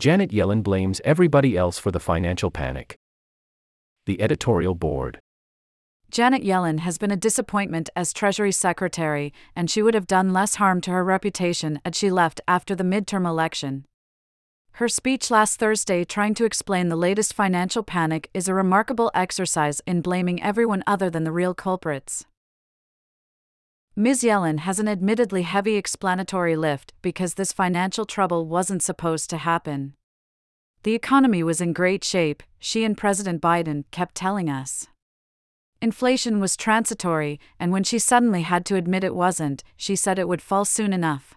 Janet Yellen blames everybody else for the financial panic. The editorial board. Janet Yellen has been a disappointment as Treasury Secretary, and she would have done less harm to her reputation had she left after the midterm election. Her speech last Thursday trying to explain the latest financial panic is a remarkable exercise in blaming everyone other than the real culprits. Ms. Yellen has an admittedly heavy explanatory lift because this financial trouble wasn't supposed to happen. The economy was in great shape, she and President Biden kept telling us. Inflation was transitory, and when she suddenly had to admit it wasn't, she said it would fall soon enough.